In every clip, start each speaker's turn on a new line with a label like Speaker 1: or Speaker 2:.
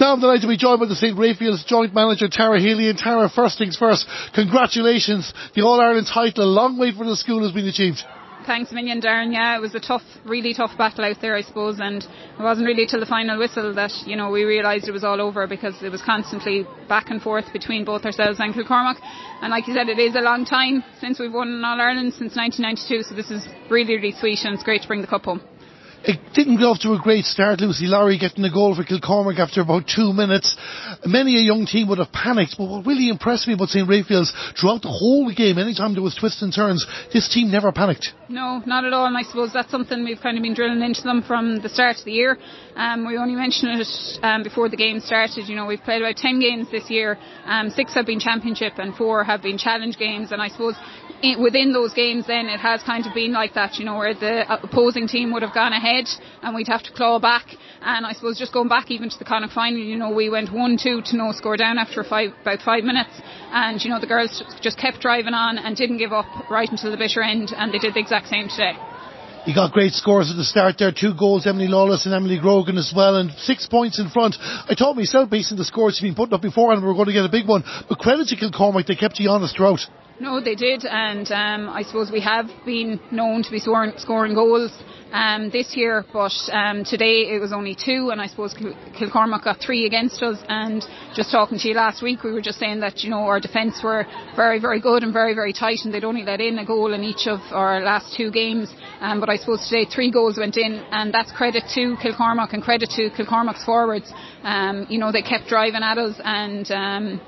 Speaker 1: Now I'm delighted to be joined by the St. Raphael's joint manager Tara Healy and Tara. First things first, congratulations. The All Ireland title, a long way for the school has been achieved.
Speaker 2: Thanks a million, Darren. Yeah, it was a tough, really tough battle out there, I suppose, and it wasn't really till the final whistle that you know we realised it was all over because it was constantly back and forth between both ourselves and Kilcormac. And like you said, it is a long time since we've won All Ireland since 1992, so this is really, really sweet, and it's great to bring the cup home.
Speaker 1: It didn't get off to a great start. Lucy Lowry getting a goal for Kilcormac after about two minutes. Many a young team would have panicked, but what really impressed me about St. Raphael's throughout the whole game, anytime there was twists and turns, this team never panicked.
Speaker 2: No, not at all. And I suppose that's something we've kind of been drilling into them from the start of the year. Um, we only mentioned it um, before the game started. You know, we've played about 10 games this year. Um, six have been championship and four have been challenge games. And I suppose within those games then it has kind of been like that, you know, where the opposing team would have gone ahead and we'd have to claw back. And I suppose just going back even to the Connacht final, you know, we went 1-2 to no score down after five, about five minutes. And, you know, the girls just kept driving on and didn't give up right until the bitter end and they did the exact same today.
Speaker 1: You got great scores at the start there. Two goals, Emily Lawless and Emily Grogan as well, and six points in front. I told myself, based on the scores you've been putting up before, and we were going to get a big one. But credit to Kilcormac, they kept you honest throughout.
Speaker 2: No, they did, and um, I suppose we have been known to be scoring, scoring goals um, this year, but um, today it was only two, and I suppose Kil- Kilcormac got three against us. And just talking to you last week, we were just saying that you know our defence were very, very good and very, very tight, and they'd only let in a goal in each of our last two games. Um, but I suppose today three goals went in, and that's credit to Kilcormac and credit to Kilcormac's forwards. Um, you know they kept driving at us, and um,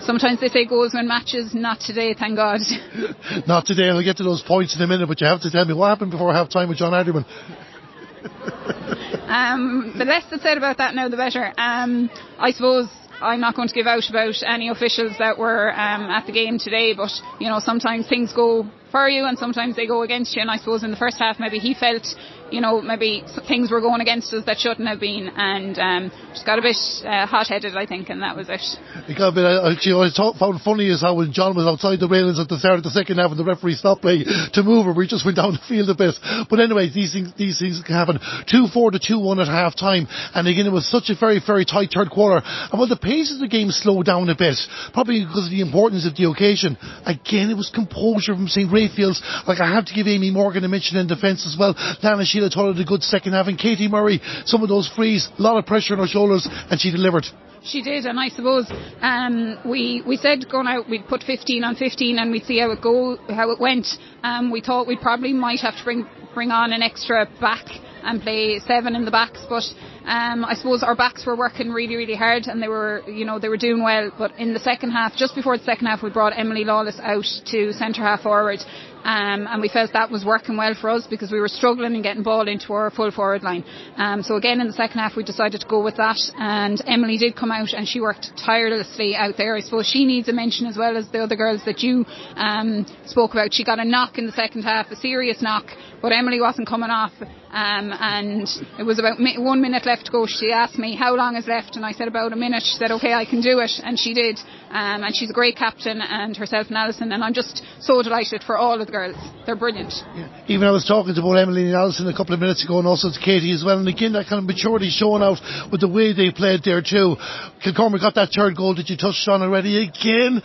Speaker 2: Sometimes they say goals win matches, not today, thank God.
Speaker 1: not today, I'll get to those points in a minute, but you have to tell me what happened before half time with John Adderman.
Speaker 2: um, the less that's said about that now, the better. Um, I suppose I'm not going to give out about any officials that were um, at the game today, but you know sometimes things go for you and sometimes they go against you. And I suppose in the first half maybe he felt you know, maybe things were going against us that shouldn't have been, and um, just got a bit uh, hot-headed, I think, and that was it.
Speaker 1: It got a bit. Uh, you know, I found funny is how when John was outside the railings at the start of the second half, and the referee stopped play to move her, we just went down the field a bit. But anyway, these things, these things can happen. Two four to two one at half time, and again it was such a very very tight third quarter. And when the pace of the game slowed down a bit, probably because of the importance of the occasion, again it was composure from St Raphael's. Like I have to give Amy Morgan a mention in defence as well. Lana Sheila Tull had a good second half, and Katie Murray, some of those frees, a lot of pressure on her shoulders, and she delivered.
Speaker 2: She did, and I suppose um, we we said going out we'd put 15 on 15 and we'd see how it go, how it went. Um, we thought we probably might have to bring bring on an extra back and play seven in the backs, but um, I suppose our backs were working really, really hard and they were, you know, they were doing well. But in the second half, just before the second half, we brought Emily Lawless out to centre half forward. Um, and we felt that was working well for us because we were struggling in getting ball into our full forward line. Um, so again in the second half we decided to go with that and Emily did come out and she worked tirelessly out there. I suppose she needs a mention as well as the other girls that you um, spoke about. She got a knock in the second half, a serious knock, but Emily wasn't coming off. Um, and it was about one minute left to go. She asked me how long is left, and I said about a minute. She said, "Okay, I can do it," and she did. Um, and she's a great captain, and herself and Alison, and I'm just so delighted for all of the girls. They're brilliant.
Speaker 1: Yeah. Even I was talking to both Emily and Alison a couple of minutes ago, and also to Katie as well. And again, that kind of maturity showing out with the way they played there too. Kilcormac got that third goal that you touched on already. Again,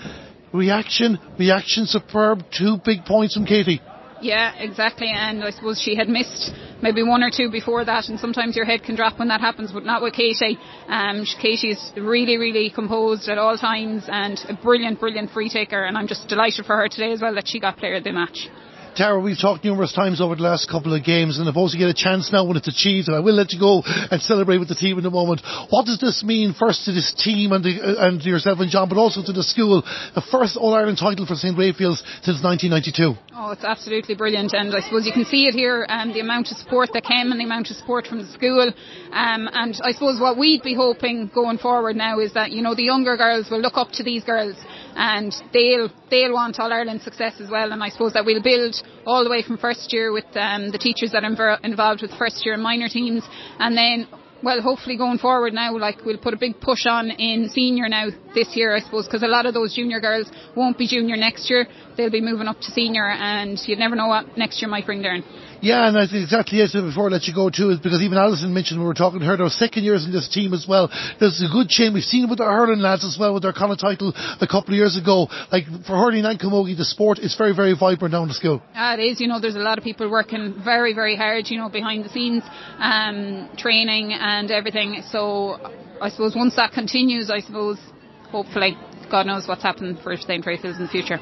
Speaker 1: reaction, reaction superb. Two big points from Katie.
Speaker 2: Yeah, exactly. And I suppose she had missed maybe one or two before that, and sometimes your head can drop when that happens, but not with Katie. Um, Katie's really, really composed at all times and a brilliant, brilliant free taker, and I'm just delighted for her today as well that she got player of the match.
Speaker 1: Tara, we've talked numerous times over the last couple of games, and I suppose you get a chance now when it's achieved, and I will let you go and celebrate with the team in a moment. What does this mean first to this team and, the, and yourself and John, but also to the school? The first All Ireland title for St Raphael's since 1992.
Speaker 2: Oh, it's absolutely brilliant, and I suppose you can see it here, um, the amount of support that came and the amount of support from the school. Um, and I suppose what we'd be hoping going forward now is that you know the younger girls will look up to these girls and they'll they'll want All Ireland success as well. And I suppose that we'll build all the way from first year with um, the teachers that are involved with first year and minor teams, and then. Well, hopefully going forward now, like we'll put a big push on in senior now this year, I suppose, because a lot of those junior girls won't be junior next year. They'll be moving up to senior, and you'd never know what next year might bring, Darren
Speaker 1: Yeah, and think exactly it. Before I let you go too, is because even Alison mentioned we were talking to her. There second years in this team as well. There's a good chain. We've seen it with the hurling lads as well with their Connacht title a couple of years ago. Like for hurling and camogie, the sport is very very vibrant down the school.
Speaker 2: Yeah, it is. You know, there's a lot of people working very very hard. You know, behind the scenes, um, training and everything. So I suppose once that continues, I suppose hopefully God knows what's happened for St. Raphael's in the future.